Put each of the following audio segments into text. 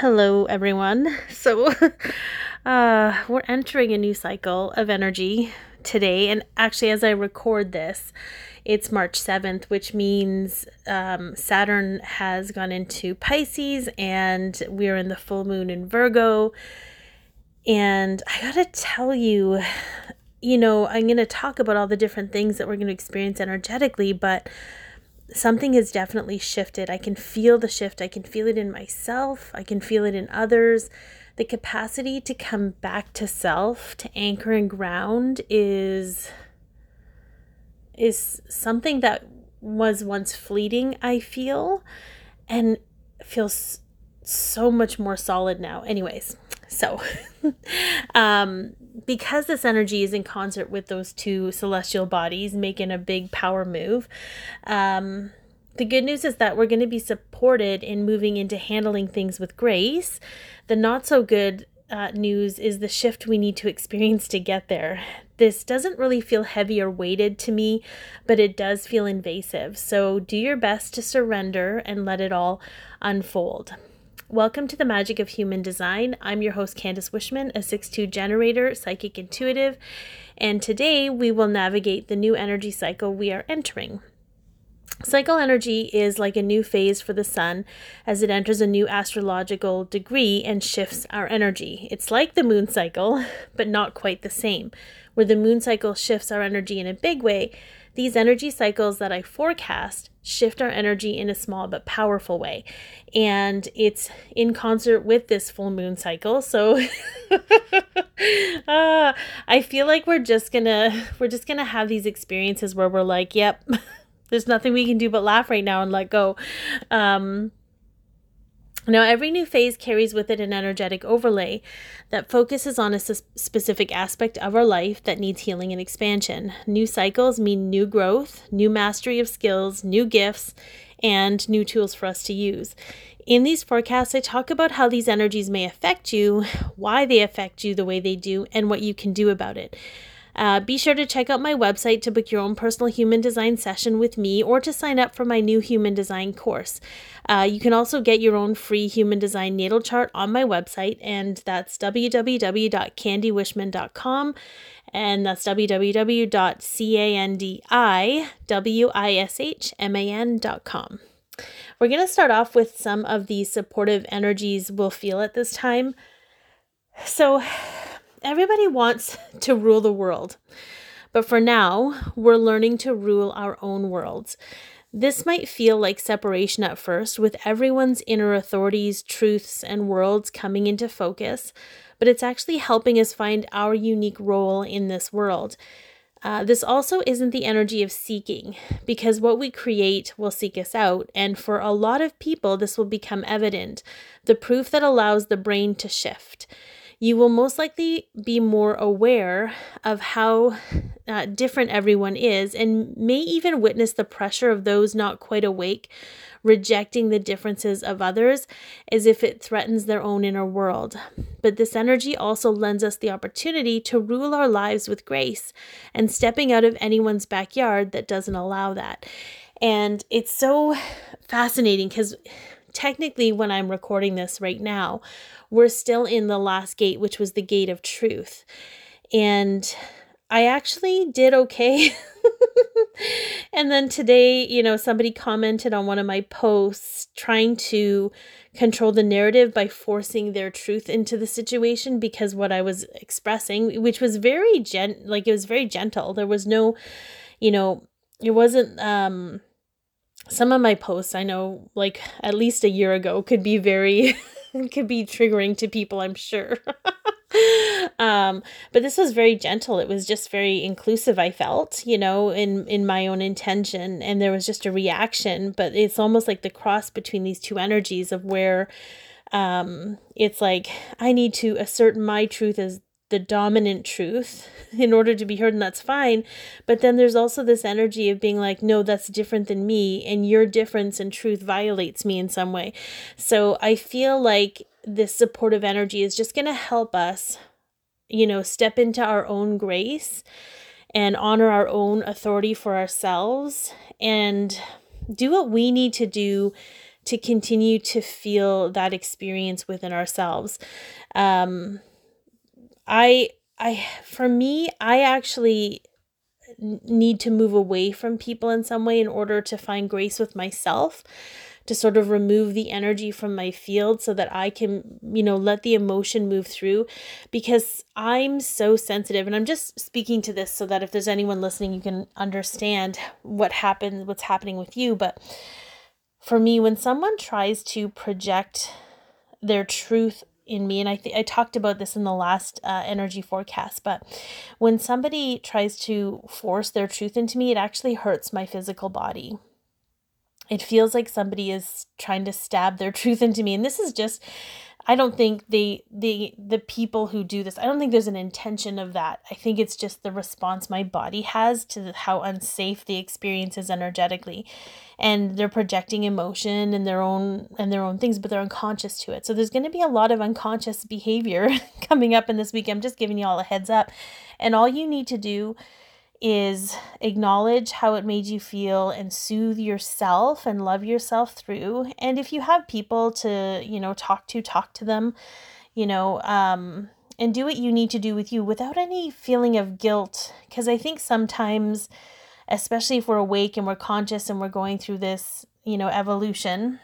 Hello, everyone. So, uh, we're entering a new cycle of energy today. And actually, as I record this, it's March 7th, which means um, Saturn has gone into Pisces and we're in the full moon in Virgo. And I gotta tell you, you know, I'm gonna talk about all the different things that we're gonna experience energetically, but something has definitely shifted. I can feel the shift. I can feel it in myself. I can feel it in others. The capacity to come back to self, to anchor and ground is is something that was once fleeting, I feel, and feels so much more solid now. Anyways, so um because this energy is in concert with those two celestial bodies making a big power move, um, the good news is that we're going to be supported in moving into handling things with grace. The not so good uh, news is the shift we need to experience to get there. This doesn't really feel heavy or weighted to me, but it does feel invasive. So do your best to surrender and let it all unfold. Welcome to the Magic of Human Design. I'm your host, Candace Wishman, a 6-2 generator, psychic intuitive, and today we will navigate the new energy cycle we are entering. Cycle energy is like a new phase for the sun as it enters a new astrological degree and shifts our energy. It's like the moon cycle, but not quite the same. Where the moon cycle shifts our energy in a big way, these energy cycles that I forecast shift our energy in a small but powerful way. And it's in concert with this full moon cycle. So uh, I feel like we're just gonna we're just gonna have these experiences where we're like, yep, there's nothing we can do but laugh right now and let go. Um now, every new phase carries with it an energetic overlay that focuses on a specific aspect of our life that needs healing and expansion. New cycles mean new growth, new mastery of skills, new gifts, and new tools for us to use. In these forecasts, I talk about how these energies may affect you, why they affect you the way they do, and what you can do about it. Uh, be sure to check out my website to book your own personal human design session with me or to sign up for my new human design course. Uh, you can also get your own free human design natal chart on my website, and that's www.candywishman.com. And that's www.candiwishman.com. We're going to start off with some of the supportive energies we'll feel at this time. So, everybody wants to rule the world. But for now, we're learning to rule our own worlds. This might feel like separation at first, with everyone's inner authorities, truths, and worlds coming into focus, but it's actually helping us find our unique role in this world. Uh, this also isn't the energy of seeking, because what we create will seek us out, and for a lot of people, this will become evident the proof that allows the brain to shift you will most likely be more aware of how uh, different everyone is and may even witness the pressure of those not quite awake rejecting the differences of others as if it threatens their own inner world. But this energy also lends us the opportunity to rule our lives with grace and stepping out of anyone's backyard that doesn't allow that. And it's so fascinating because technically, when I'm recording this right now, we're still in the last gate, which was the gate of truth. And I actually did okay. and then today, you know, somebody commented on one of my posts trying to control the narrative by forcing their truth into the situation because what I was expressing, which was very gent like it was very gentle. There was no, you know, it wasn't um some of my posts I know like at least a year ago could be very could be triggering to people, I'm sure. um, but this was very gentle. It was just very inclusive, I felt, you know, in in my own intention. And there was just a reaction, but it's almost like the cross between these two energies of where um it's like I need to assert my truth as the dominant truth in order to be heard and that's fine but then there's also this energy of being like no that's different than me and your difference and truth violates me in some way so i feel like this supportive energy is just going to help us you know step into our own grace and honor our own authority for ourselves and do what we need to do to continue to feel that experience within ourselves. Um, I, I, for me, I actually need to move away from people in some way in order to find grace with myself to sort of remove the energy from my field so that I can, you know, let the emotion move through because I'm so sensitive. And I'm just speaking to this so that if there's anyone listening, you can understand what happened, what's happening with you. But for me, when someone tries to project their truth in me and i think i talked about this in the last uh, energy forecast but when somebody tries to force their truth into me it actually hurts my physical body. It feels like somebody is trying to stab their truth into me and this is just i don't think they the the people who do this i don't think there's an intention of that. I think it's just the response my body has to how unsafe the experience is energetically. And they're projecting emotion and their own and their own things but they're unconscious to it. So there's going to be a lot of unconscious behavior coming up in this week. I'm just giving you all a heads up. And all you need to do is acknowledge how it made you feel and soothe yourself and love yourself through. And if you have people to, you know, talk to, talk to them, you know, um, and do what you need to do with you without any feeling of guilt. Because I think sometimes, especially if we're awake and we're conscious and we're going through this, you know, evolution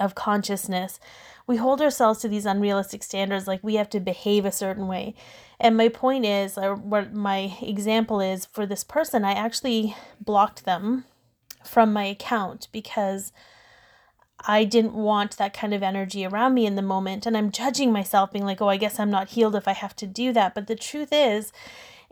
of consciousness, we hold ourselves to these unrealistic standards like we have to behave a certain way and my point is, or what my example is for this person, I actually blocked them from my account because I didn't want that kind of energy around me in the moment. And I'm judging myself, being like, oh, I guess I'm not healed if I have to do that. But the truth is,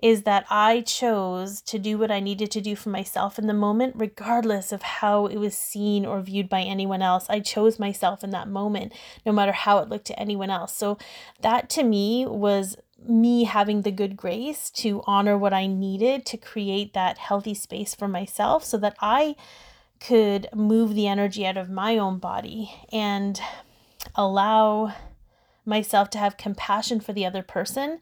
is that I chose to do what I needed to do for myself in the moment, regardless of how it was seen or viewed by anyone else. I chose myself in that moment, no matter how it looked to anyone else. So that to me was me having the good grace to honor what I needed to create that healthy space for myself so that I could move the energy out of my own body and allow myself to have compassion for the other person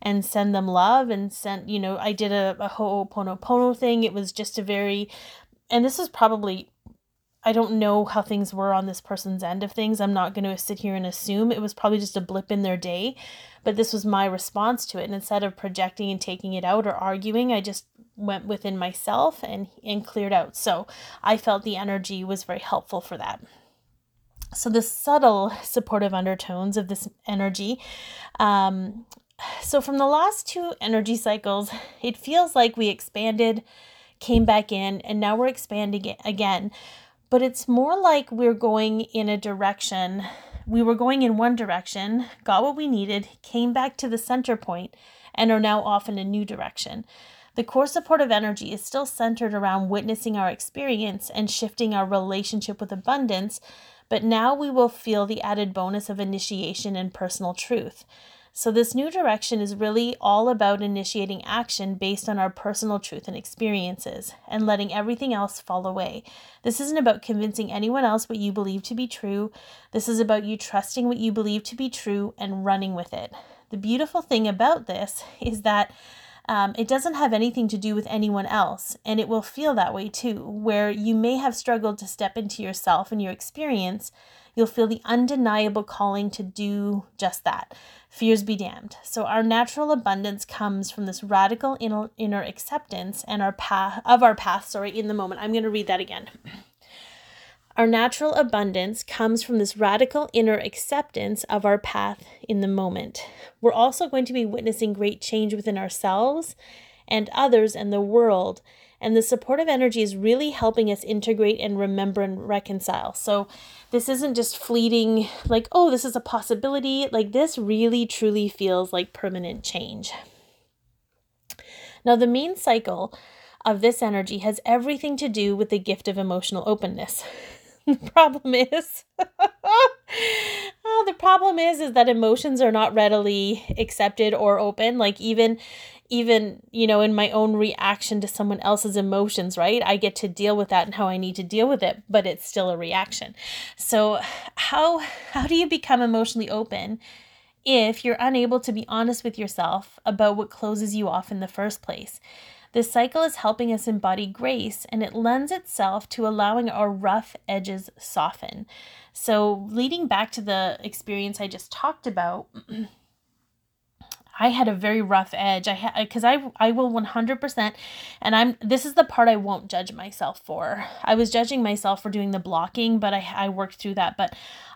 and send them love and sent, you know i did a, a ho'oponopono thing it was just a very and this is probably I don't know how things were on this person's end of things. I'm not going to sit here and assume it was probably just a blip in their day, but this was my response to it. And instead of projecting and taking it out or arguing, I just went within myself and and cleared out. So, I felt the energy was very helpful for that. So, the subtle supportive undertones of this energy um, so from the last two energy cycles, it feels like we expanded, came back in, and now we're expanding again but it's more like we're going in a direction. We were going in one direction, got what we needed, came back to the center point, and are now off in a new direction. The core supportive energy is still centered around witnessing our experience and shifting our relationship with abundance, but now we will feel the added bonus of initiation and personal truth. So, this new direction is really all about initiating action based on our personal truth and experiences and letting everything else fall away. This isn't about convincing anyone else what you believe to be true. This is about you trusting what you believe to be true and running with it. The beautiful thing about this is that um, it doesn't have anything to do with anyone else, and it will feel that way too, where you may have struggled to step into yourself and your experience. You'll feel the undeniable calling to do just that fears be damned. So our natural abundance comes from this radical inner, inner acceptance and our path of our path, sorry, in the moment. I'm going to read that again. Our natural abundance comes from this radical inner acceptance of our path in the moment. We're also going to be witnessing great change within ourselves and others and the world and the supportive energy is really helping us integrate and remember and reconcile. So, this isn't just fleeting, like, oh, this is a possibility. Like, this really truly feels like permanent change. Now, the main cycle of this energy has everything to do with the gift of emotional openness. the problem is oh, the problem is is that emotions are not readily accepted or open like even even you know in my own reaction to someone else's emotions right? I get to deal with that and how i need to deal with it but it's still a reaction. So how how do you become emotionally open if you're unable to be honest with yourself about what closes you off in the first place? This cycle is helping us embody grace and it lends itself to allowing our rough edges soften. So, leading back to the experience I just talked about, I had a very rough edge. I had because I I will 100% and I'm this is the part I won't judge myself for. I was judging myself for doing the blocking, but I I worked through that, but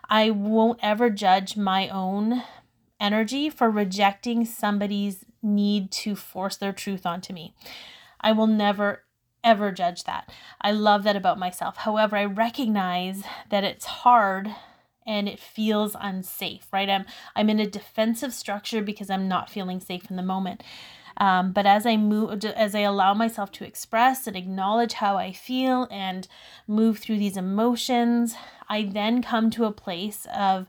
I won't ever judge my own energy for rejecting somebody's need to force their truth onto me. I will never ever judge that. I love that about myself. However, I recognize that it's hard and it feels unsafe, right? I'm I'm in a defensive structure because I'm not feeling safe in the moment. Um, but as I move, as I allow myself to express and acknowledge how I feel and move through these emotions, I then come to a place of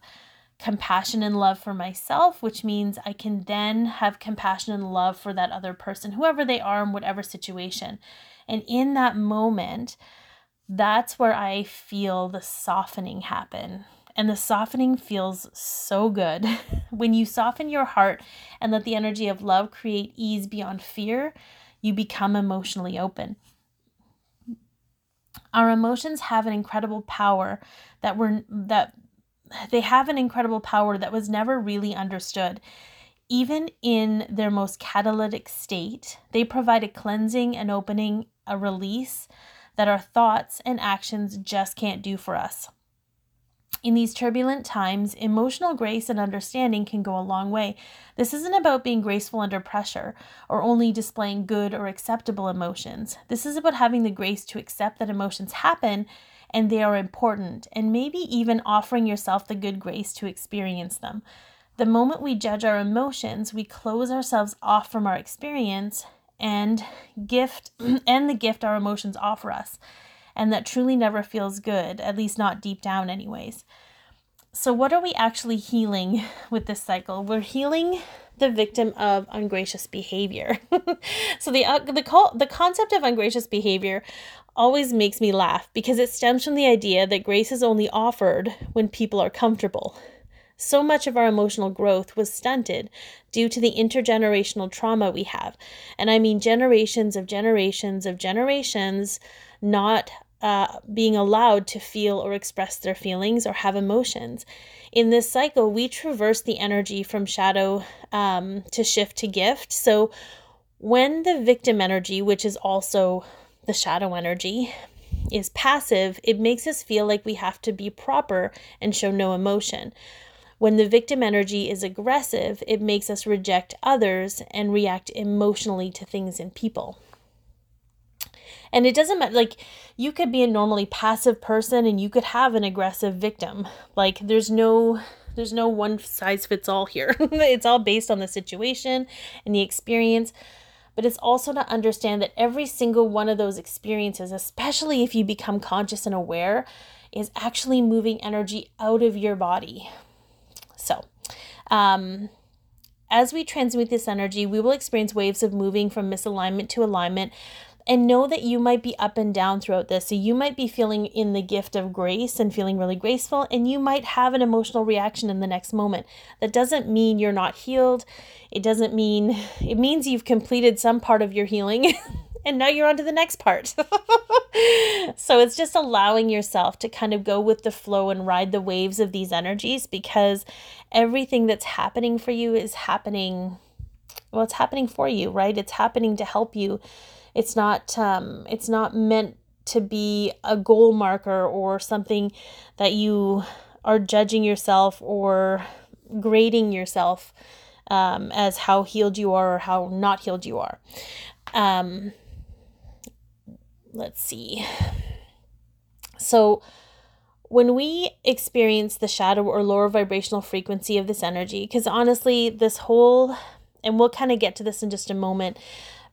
compassion and love for myself, which means I can then have compassion and love for that other person, whoever they are in whatever situation. And in that moment, that's where I feel the softening happen. And the softening feels so good. when you soften your heart and let the energy of love create ease beyond fear, you become emotionally open. Our emotions have an incredible power that we're that they have an incredible power that was never really understood. Even in their most catalytic state, they provide a cleansing, an opening, a release that our thoughts and actions just can't do for us. In these turbulent times, emotional grace and understanding can go a long way. This isn't about being graceful under pressure or only displaying good or acceptable emotions. This is about having the grace to accept that emotions happen and they are important, and maybe even offering yourself the good grace to experience them. The moment we judge our emotions, we close ourselves off from our experience and gift and the gift our emotions offer us and that truly never feels good, at least not deep down, anyways. So, what are we actually healing with this cycle? We're healing the victim of ungracious behavior. so, the, uh, the, the concept of ungracious behavior always makes me laugh because it stems from the idea that grace is only offered when people are comfortable. So much of our emotional growth was stunted due to the intergenerational trauma we have. And I mean generations of generations of generations not uh, being allowed to feel or express their feelings or have emotions. In this cycle, we traverse the energy from shadow um, to shift to gift. So, when the victim energy, which is also the shadow energy, is passive, it makes us feel like we have to be proper and show no emotion. When the victim energy is aggressive, it makes us reject others and react emotionally to things and people. And it doesn't matter, like, you could be a normally passive person and you could have an aggressive victim. Like, there's no. There's no one size fits all here. it's all based on the situation and the experience but it's also to understand that every single one of those experiences, especially if you become conscious and aware, is actually moving energy out of your body. So, um, as we transmute this energy, we will experience waves of moving from misalignment to alignment, and know that you might be up and down throughout this. So you might be feeling in the gift of grace and feeling really graceful, and you might have an emotional reaction in the next moment. That doesn't mean you're not healed. It doesn't mean, it means you've completed some part of your healing. and now you're on to the next part. so it's just allowing yourself to kind of go with the flow and ride the waves of these energies because everything that's happening for you is happening well it's happening for you right it's happening to help you it's not um, it's not meant to be a goal marker or something that you are judging yourself or grading yourself um, as how healed you are or how not healed you are. Um, let's see. So, when we experience the shadow or lower vibrational frequency of this energy, because honestly, this whole, and we'll kind of get to this in just a moment,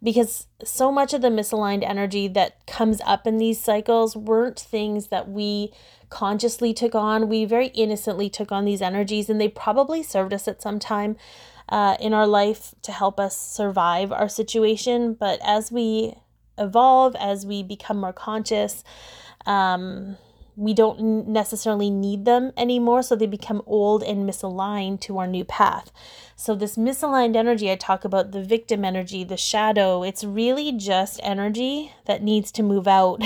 because so much of the misaligned energy that comes up in these cycles weren't things that we consciously took on. We very innocently took on these energies, and they probably served us at some time uh, in our life to help us survive our situation. But as we evolve, as we become more conscious, um, we don't necessarily need them anymore, so they become old and misaligned to our new path. So, this misaligned energy, I talk about the victim energy, the shadow, it's really just energy that needs to move out.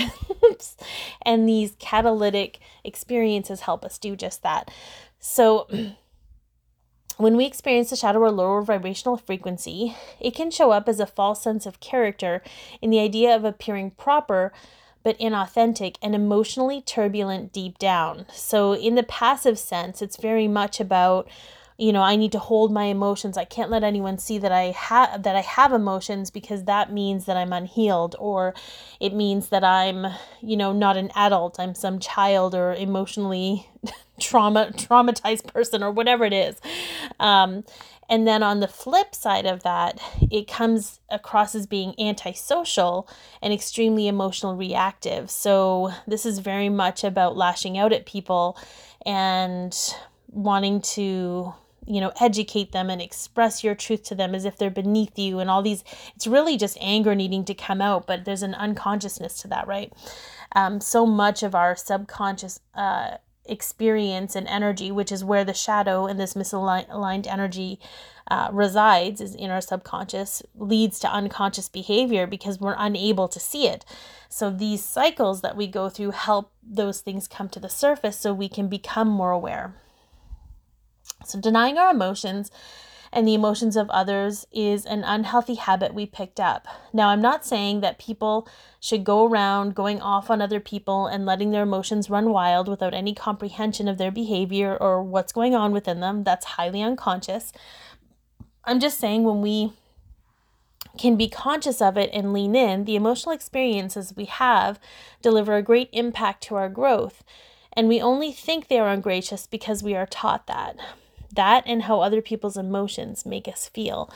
and these catalytic experiences help us do just that. So, when we experience the shadow or lower vibrational frequency, it can show up as a false sense of character in the idea of appearing proper but inauthentic and emotionally turbulent deep down. So, in the passive sense, it's very much about you know i need to hold my emotions. I can't let anyone see that i have that i have emotions because that means that i'm unhealed or it means that i'm you know not an adult. I'm some child or emotionally trauma traumatized person or whatever it is. Um, and then on the flip side of that, it comes across as being antisocial and extremely emotional reactive. So this is very much about lashing out at people and wanting to you know educate them and express your truth to them as if they're beneath you and all these it's really just anger needing to come out but there's an unconsciousness to that right um, so much of our subconscious uh, experience and energy, which is where the shadow and this misaligned energy uh, resides, is in our subconscious, leads to unconscious behavior because we're unable to see it. So these cycles that we go through help those things come to the surface so we can become more aware. So denying our emotions and the emotions of others is an unhealthy habit we picked up. Now, I'm not saying that people should go around going off on other people and letting their emotions run wild without any comprehension of their behavior or what's going on within them. That's highly unconscious. I'm just saying when we can be conscious of it and lean in, the emotional experiences we have deliver a great impact to our growth. And we only think they are ungracious because we are taught that that and how other people's emotions make us feel.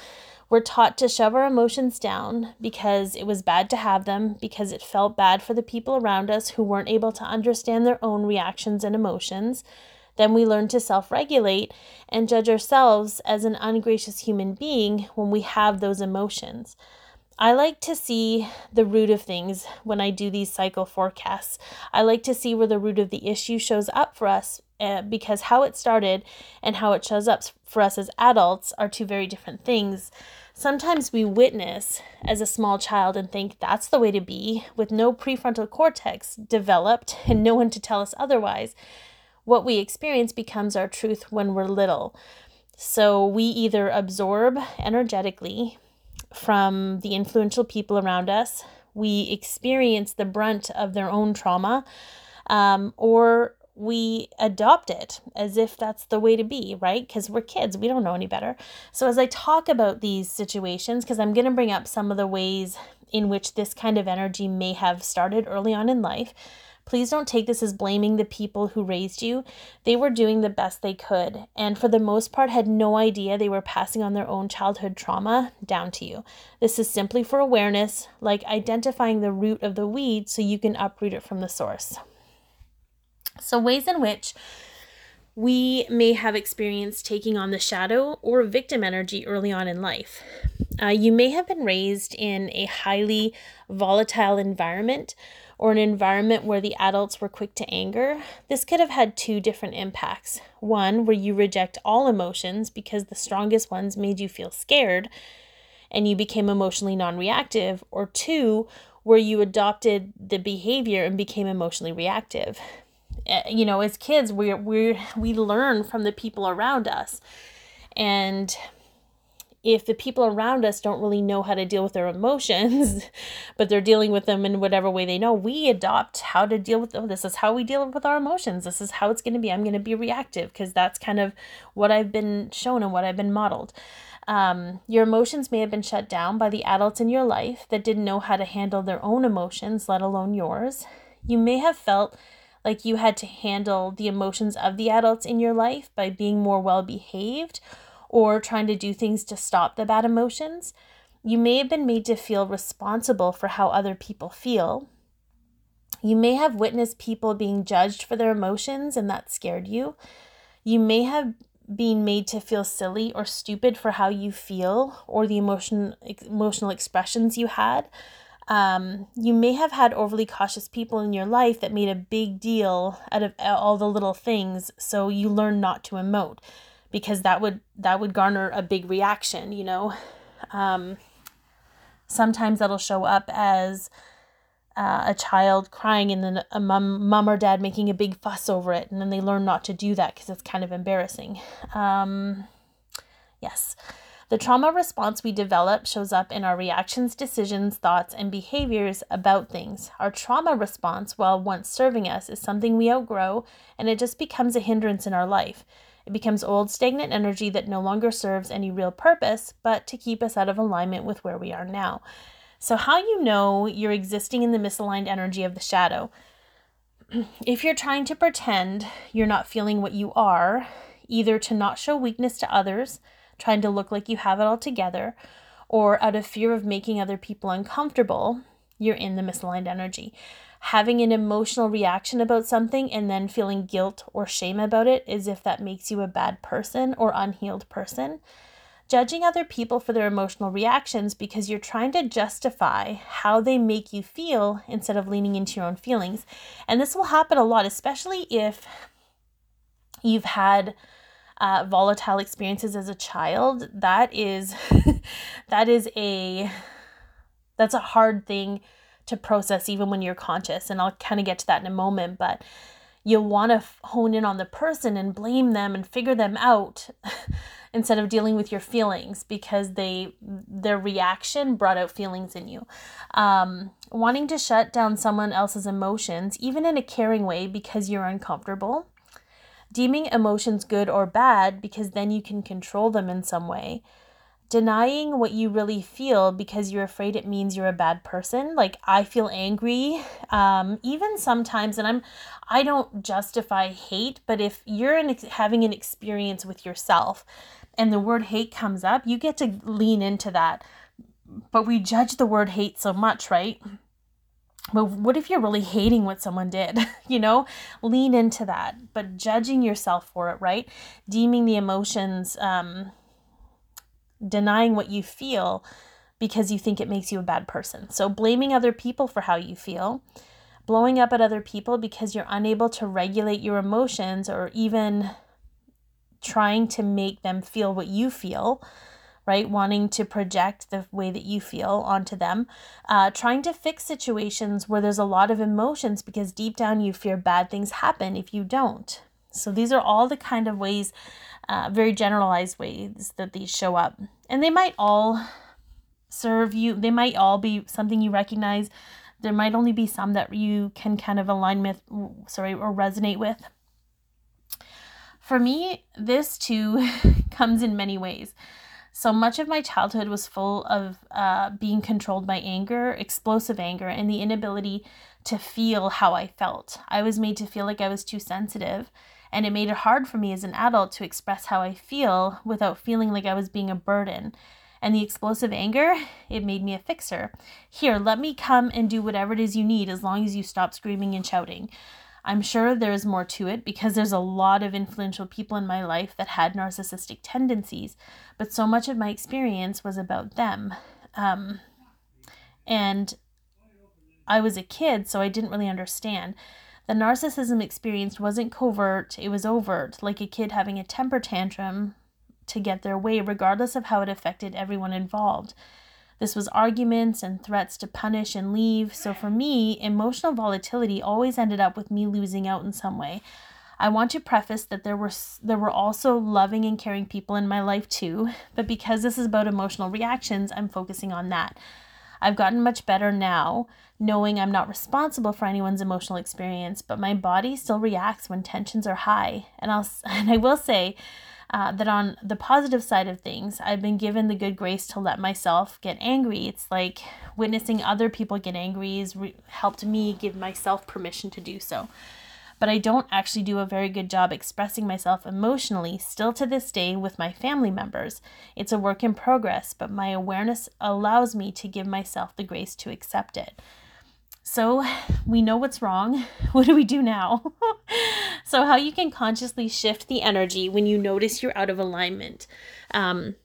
We're taught to shove our emotions down because it was bad to have them, because it felt bad for the people around us who weren't able to understand their own reactions and emotions. Then we learn to self regulate and judge ourselves as an ungracious human being when we have those emotions. I like to see the root of things when I do these cycle forecasts. I like to see where the root of the issue shows up for us uh, because how it started and how it shows up for us as adults are two very different things. Sometimes we witness as a small child and think that's the way to be with no prefrontal cortex developed and no one to tell us otherwise. What we experience becomes our truth when we're little. So we either absorb energetically from the influential people around us, we experience the brunt of their own trauma, um, or we adopt it as if that's the way to be, right? Because we're kids, we don't know any better. So, as I talk about these situations, because I'm going to bring up some of the ways in which this kind of energy may have started early on in life, please don't take this as blaming the people who raised you. They were doing the best they could, and for the most part, had no idea they were passing on their own childhood trauma down to you. This is simply for awareness, like identifying the root of the weed so you can uproot it from the source. So, ways in which we may have experienced taking on the shadow or victim energy early on in life. Uh, you may have been raised in a highly volatile environment or an environment where the adults were quick to anger. This could have had two different impacts. One, where you reject all emotions because the strongest ones made you feel scared and you became emotionally non reactive, or two, where you adopted the behavior and became emotionally reactive. Eh, you know as kids we we we learn from the people around us. And if the people around us don't really know how to deal with their emotions but they're dealing with them in whatever way they know we adopt how to deal with them this is how we deal with our emotions. This is how it's going to be. I'm going to be reactive because that's kind of what i've been shown and what i've been modeled. Um, your emotions may have been shut down by the adults in your life that didn't know how to handle their own emotions let alone yours. You may have felt like you had to handle the emotions of the adults in your life by being more well behaved or trying to do things to stop the bad emotions. You may have been made to feel responsible for how other people feel. You may have witnessed people being judged for their emotions and that scared you. You may have been made to feel silly or stupid for how you feel or the emotion emotional expressions you had Um, you may have had overly cautious people in your life that made a big deal out of all the little things, so you learn not to emote because that would that would garner a big reaction, you know. Um, sometimes that'll show up as uh, a child crying and then a mom, mom or dad making a big fuss over it, and then they learn not to do that because it's kind of embarrassing. Um, yes. The trauma response we develop shows up in our reactions, decisions, thoughts, and behaviors about things. Our trauma response, while once serving us, is something we outgrow and it just becomes a hindrance in our life. It becomes old, stagnant energy that no longer serves any real purpose but to keep us out of alignment with where we are now. So, how you know you're existing in the misaligned energy of the shadow? if you're trying to pretend you're not feeling what you are, either to not show weakness to others, trying to look like you have it all together, or out of fear of making other people uncomfortable, you're in the misaligned energy. Having an emotional reaction about something and then feeling guilt or shame about it is if that makes you a bad person or unhealed person. Judging other people for their emotional reactions because you're trying to justify how they make you feel instead of leaning into your own feelings. And this will happen a lot, especially if you've had uh, volatile experiences as a child, that is that is a that's a hard thing to process even when you're conscious and I'll kind of get to that in a moment but you'll want to hone in on the person and blame them and figure them out instead of dealing with your feelings because they their reaction brought out feelings in you. Um, wanting to shut down someone else's emotions even in a caring way because you're uncomfortable deeming emotions good or bad because then you can control them in some way. Denying what you really feel because you're afraid it means you're a bad person. Like i feel angry um, even sometimes and i'm i don't justify hate but if you're in, having an experience with yourself and the word hate comes up you get to lean into that. But we judge the word hate so much right but what if you're really hating what someone did? you know, lean into that, but judging yourself for it, right? Deeming the emotions, um, denying what you feel because you think it makes you a bad person. So, blaming other people for how you feel, blowing up at other people because you're unable to regulate your emotions or even trying to make them feel what you feel right? Wanting to project the way that you feel onto them, uh, trying to fix situations where there's a lot of emotions because deep down you fear bad things happen if you don't. So these are all the kind of ways, uh, very generalized ways that these show up. And they might all serve you, they might all be something you recognize. There might only be some that you can kind of align with, sorry, or resonate with. For me, this too comes in many ways. So much of my childhood was full of uh, being controlled by anger, explosive anger, and the inability to feel how I felt. I was made to feel like I was too sensitive, and it made it hard for me as an adult to express how I feel without feeling like I was being a burden. And the explosive anger, it made me a fixer. Here, let me come and do whatever it is you need as long as you stop screaming and shouting. I'm sure there's more to it because there's a lot of influential people in my life that had narcissistic tendencies, but so much of my experience was about them. Um, and I was a kid, so I didn't really understand. The narcissism experienced wasn't covert, it was overt, like a kid having a temper tantrum to get their way, regardless of how it affected everyone involved. This was arguments and threats to punish and leave. So for me, emotional volatility always ended up with me losing out in some way. I want to preface that there were there were also loving and caring people in my life too, but because this is about emotional reactions, I'm focusing on that. I've gotten much better now, knowing I'm not responsible for anyone's emotional experience, but my body still reacts when tensions are high. And I'll and I will say uh, that on the positive side of things, I've been given the good grace to let myself get angry. It's like witnessing other people get angry has re- helped me give myself permission to do so. But I don't actually do a very good job expressing myself emotionally, still to this day, with my family members. It's a work in progress, but my awareness allows me to give myself the grace to accept it. So we know what's wrong. What do we do now? so, how you can consciously shift the energy when you notice you're out of alignment. Um,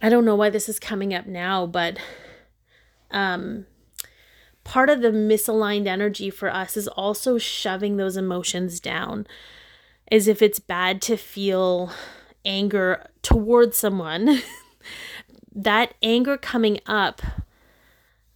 I don't know why this is coming up now, but um, part of the misaligned energy for us is also shoving those emotions down as if it's bad to feel anger towards someone. that anger coming up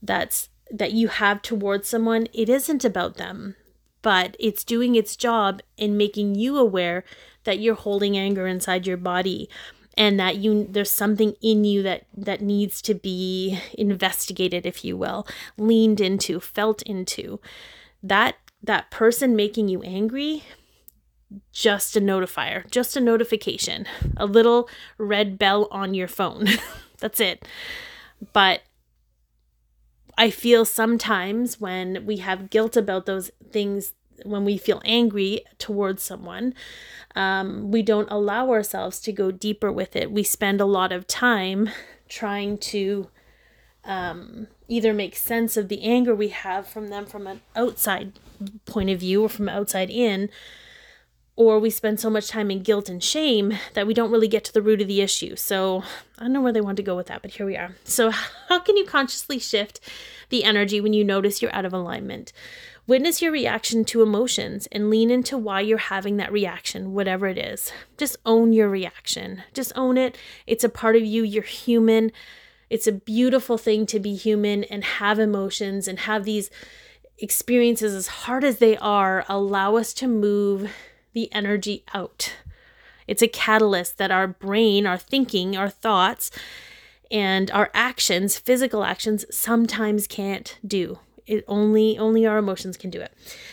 that's that you have towards someone, it isn't about them, but it's doing its job in making you aware that you're holding anger inside your body and that you there's something in you that that needs to be investigated if you will leaned into felt into. That that person making you angry just a notifier just a notification a little red bell on your phone. That's it. But I feel sometimes when we have guilt about those things, when we feel angry towards someone, um, we don't allow ourselves to go deeper with it. We spend a lot of time trying to um, either make sense of the anger we have from them from an outside point of view or from outside in, or we spend so much time in guilt and shame that we don't really get to the root of the issue. So I don't know where they want to go with that, but here we are. So, how can you consciously shift the energy when you notice you're out of alignment? Witness your reaction to emotions and lean into why you're having that reaction, whatever it is. Just own your reaction. Just own it. It's a part of you. You're human. It's a beautiful thing to be human and have emotions and have these experiences, as hard as they are, allow us to move the energy out. It's a catalyst that our brain, our thinking, our thoughts, and our actions, physical actions, sometimes can't do. It only only our emotions can do it.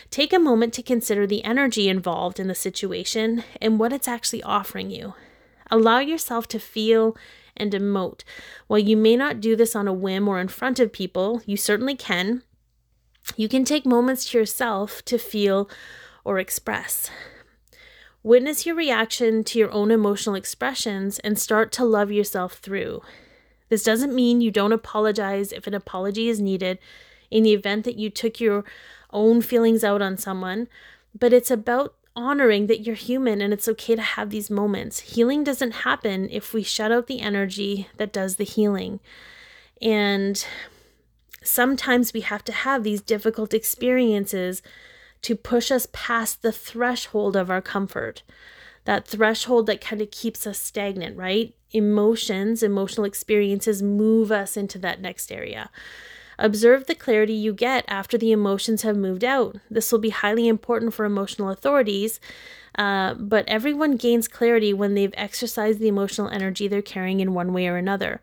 Take a moment to consider the energy involved in the situation and what it's actually offering you. Allow yourself to feel and emote. While you may not do this on a whim or in front of people, you certainly can. You can take moments to yourself to feel or express. Witness your reaction to your own emotional expressions and start to love yourself through. This doesn't mean you don't apologize if an apology is needed in the event that you took your own feelings out on someone, but it's about honoring that you're human and it's okay to have these moments. Healing doesn't happen if we shut out the energy that does the healing. And sometimes we have to have these difficult experiences to push us past the threshold of our comfort. That threshold that kind of keeps us stagnant, right? Emotions, emotional experiences move us into that next area. Observe the clarity you get after the emotions have moved out. This will be highly important for emotional authorities, uh, but everyone gains clarity when they've exercised the emotional energy they're carrying in one way or another.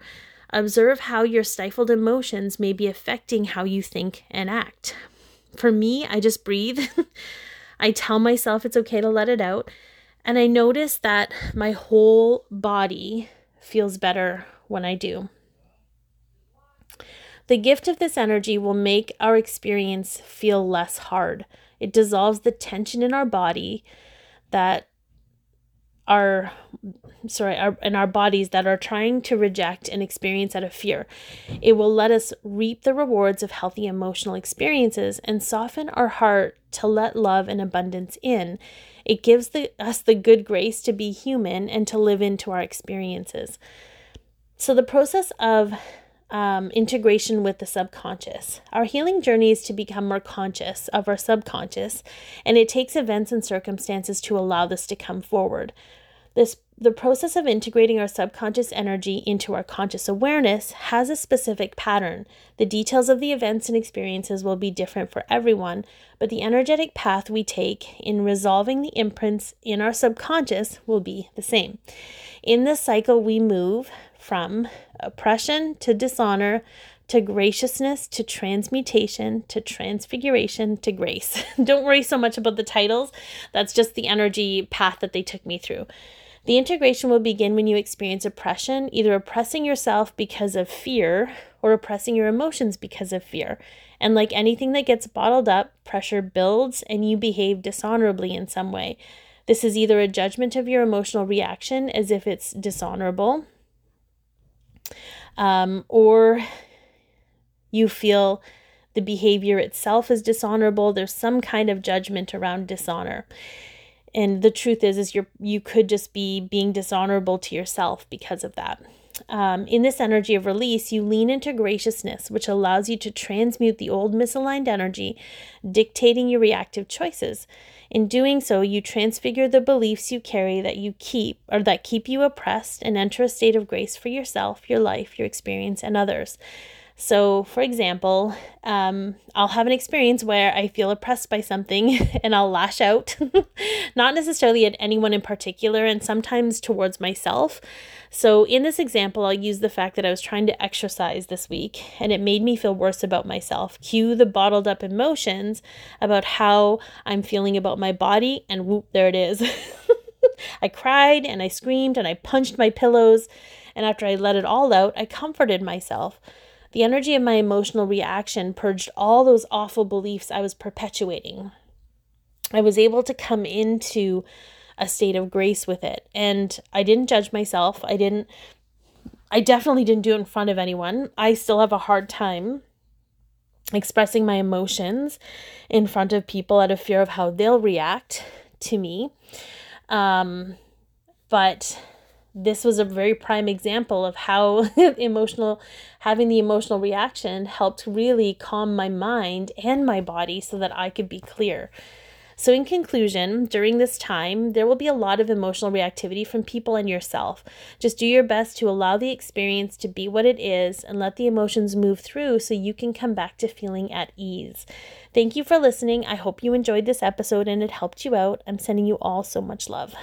Observe how your stifled emotions may be affecting how you think and act. For me, I just breathe. I tell myself it's okay to let it out. And I notice that my whole body feels better when I do. The gift of this energy will make our experience feel less hard. It dissolves the tension in our body that our sorry our, in our bodies that are trying to reject an experience out of fear. It will let us reap the rewards of healthy emotional experiences and soften our heart to let love and abundance in. It gives the, us the good grace to be human and to live into our experiences. So the process of um, integration with the subconscious. Our healing journey is to become more conscious of our subconscious, and it takes events and circumstances to allow this to come forward. This the process of integrating our subconscious energy into our conscious awareness has a specific pattern. The details of the events and experiences will be different for everyone, but the energetic path we take in resolving the imprints in our subconscious will be the same. In this cycle, we move from oppression to dishonor to graciousness to transmutation to transfiguration to grace. Don't worry so much about the titles, that's just the energy path that they took me through. The integration will begin when you experience oppression, either oppressing yourself because of fear or oppressing your emotions because of fear. And like anything that gets bottled up, pressure builds and you behave dishonorably in some way. This is either a judgment of your emotional reaction as if it's dishonorable, um, or you feel the behavior itself is dishonorable. There's some kind of judgment around dishonor and the truth is is you're you could just be being dishonorable to yourself because of that um, in this energy of release, you lean into graciousness, which allows you to transmute the old misaligned energy, dictating your reactive choices. In doing so, you transfigure the beliefs you carry that you keep or that keep you oppressed and enter a state of grace for yourself, your life, your experience, and others. So, for example, um, I'll have an experience where I feel oppressed by something and I'll lash out, not necessarily at anyone in particular, and sometimes towards myself. So, in this example, I'll use the fact that I was trying to exercise this week and it made me feel worse about myself. Cue the bottled up emotions about how I'm feeling about my body, and whoop, there it is. I cried and I screamed and I punched my pillows. And after I let it all out, I comforted myself. The energy of my emotional reaction purged all those awful beliefs I was perpetuating. I was able to come into a state of grace with it. And I didn't judge myself. I didn't, I definitely didn't do it in front of anyone. I still have a hard time expressing my emotions in front of people out of fear of how they'll react to me. Um, but this was a very prime example of how emotional having the emotional reaction helped really calm my mind and my body so that I could be clear. So, in conclusion, during this time, there will be a lot of emotional reactivity from people and yourself. Just do your best to allow the experience to be what it is and let the emotions move through so you can come back to feeling at ease. Thank you for listening. I hope you enjoyed this episode and it helped you out. I'm sending you all so much love.